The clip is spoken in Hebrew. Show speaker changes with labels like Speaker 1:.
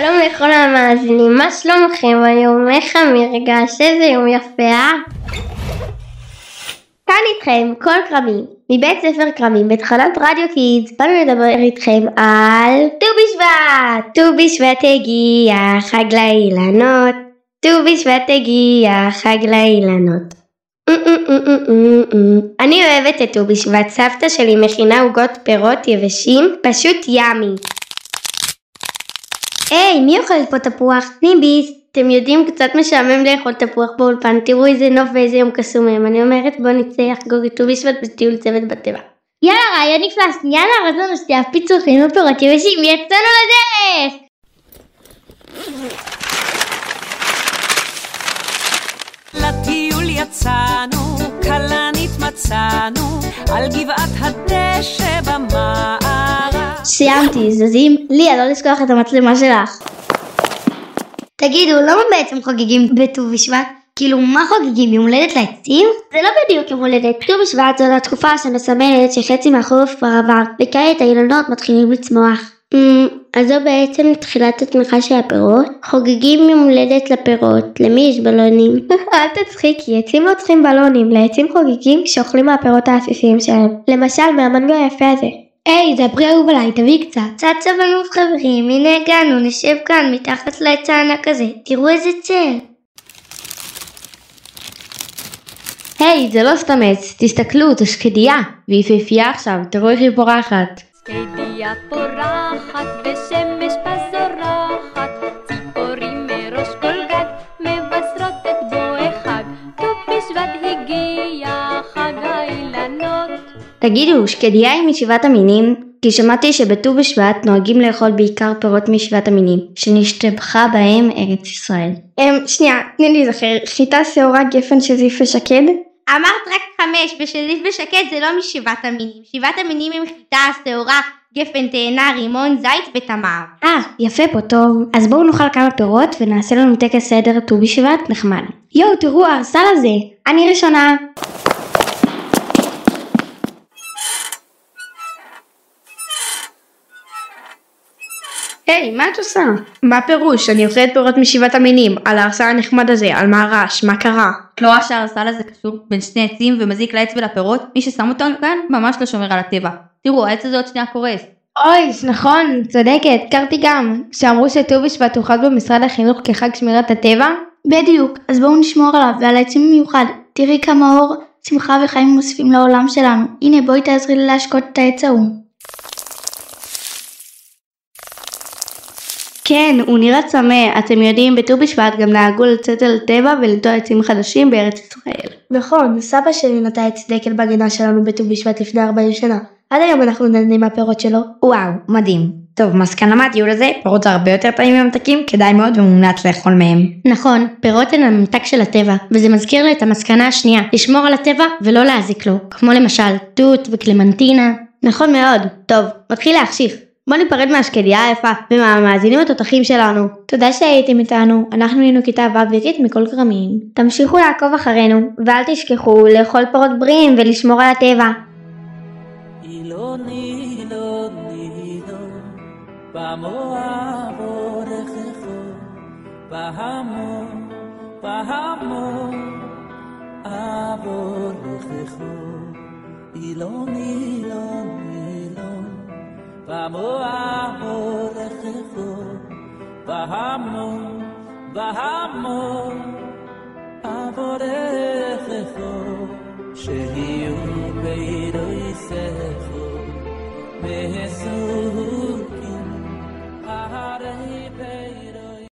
Speaker 1: שלום לכל המאזינים, מה שלומכם היום? איך המרגש? איזה יום יפה, אה? כאן איתכם כל כרמים, מבית ספר כרמים בתחנת רדיו קידס, באנו לדבר איתכם על ט"ו בשבט! ט"ו בשבט הגיע, חג לאילנות, ט"ו בשבט הגיע, חג לאילנות. אני אוהבת את ט"ו בשבט, סבתא שלי מכינה עוגות פירות יבשים, פשוט ימי. היי, מי אוכלת פה תפוח? תני ביס. אתם יודעים, קצת משעמם לאכול תפוח באולפן, תראו איזה נוף ואיזה יום קסום היום. אני אומרת בוא נצא לחגוג את ט"ו בשבט בטיול צוות בטבע. יאללה, רעיון נפלא, שנייה לארז לנו שתייה פיצוחים ופירות יבשים, יצאנו לדרך!
Speaker 2: לטיול יצאנו, כלנית מצאנו, על גבעת הדשא במערב.
Speaker 1: סיימתי, זזים? ליה, לא לשכוח את המצלמה שלך. תגידו, למה בעצם חוגגים בט"ו בשבט? כאילו, מה חוגגים? יום הולדת לעצים? זה לא בדיוק יום הולדת. ט"ו בשבט זאת התקופה שמסמלת שחצי מהחורף כבר עבר, וכעת האילנות מתחילים לצמוח. אמ, אז זו בעצם תחילת התמיכה של הפירות. חוגגים יום הולדת לפירות. למי יש בלונים? אל תצחיקי, עצים לא צריכים בלונים. לעצים חוגגים כשאוכלים מהפירות העסיסיים שלהם. למשל, מהמנגו היפה הזה. היי, דברי אהוב עליי, תביאי קצת. קצת סבלנות חברים, הנה הגענו, נשב כאן מתחת לעץ הענק הזה. תראו איזה צל. היי, זה לא סתם עץ, תסתכלו, זו שקדיה. והיא יפהפייה עכשיו, תראו איך היא פורחת.
Speaker 3: שקדיה פורחת ושמש בה
Speaker 1: תגידו, שקדיה היא משבעת המינים? כי שמעתי שבט"ו בשבט נוהגים לאכול בעיקר פירות משבעת המינים, שנשתבחה בהם ארץ ישראל. אמ, שנייה, תני לי להיזכר, חיטה שעורה גפן שזיף ושקד? אמרת רק חמש, ושזיף ושקד זה לא משבעת המינים. שבעת המינים הם חיטה, שעורה, גפן, תאנה, רימון, זית ותמר. אה, יפה פה, טוב. אז בואו נאכל כמה פירות ונעשה לנו טקס סדר ט"ו בשבט נחמד. יואו, תראו, הארסל הזה. אני ראשונה.
Speaker 4: היי, מה את עושה? מה פירוש? אני אוכלת פירות משבעת המינים, על הארסל הנחמד הזה, על מה הרעש, מה קרה?
Speaker 5: לא רואה שהארסל הזה קשור בין שני עצים ומזיק לעץ ולפירות? מי ששם אותו כאן ממש לא שומר על הטבע. תראו, העץ הזה עוד שנייה קורס.
Speaker 1: אוי, נכון, צודקת, הכרתי גם. שאמרו שט"ו בשבט הוחד במשרד החינוך כחג שמירת הטבע? בדיוק, אז בואו נשמור עליו ועל העצים במיוחד. תראי כמה אור, שמחה וחיים מוספים לעולם שלנו. הנה בואי תעזרי לי להשקות את העץ ההוא. כן, הוא נראה צמא. אתם יודעים, בט"ו בשבט גם נהגו לצאת אל הטבע ולנטוע עצים חדשים בארץ ישראל. נכון, סבא שלי נטע עץ דקל בגינה שלנו בט"ו בשבט לפני 40 שנה. עד היום אנחנו נהנים מהפירות שלו.
Speaker 5: וואו, מדהים. טוב, מסקנה מהטיול הזה, פירות זה הרבה יותר טעים וממתקים, כדאי מאוד ומומלץ לאכול מהם.
Speaker 1: נכון, פירות הן הממתק של הטבע, וזה מזכיר לי את המסקנה השנייה, לשמור על הטבע ולא להזיק לו, כמו למשל תות וקלמנטינה. נכון מאוד. טוב, מתחיל להחשיך. בוא ניפרד מהשקדיה היפה ומהמאזינים התותחים שלנו. תודה שהייתם איתנו, אנחנו היינו כיתה ו' ויטית מכל כרמים. תמשיכו לעקוב אחרינו, ואל תשכחו לאכול פירות בריאים ולשמור על הטבע.
Speaker 2: אילון אילון, Vamos amor de Jesús, bajamos, bajamos, amor de Jesús, Shehiu Jesús.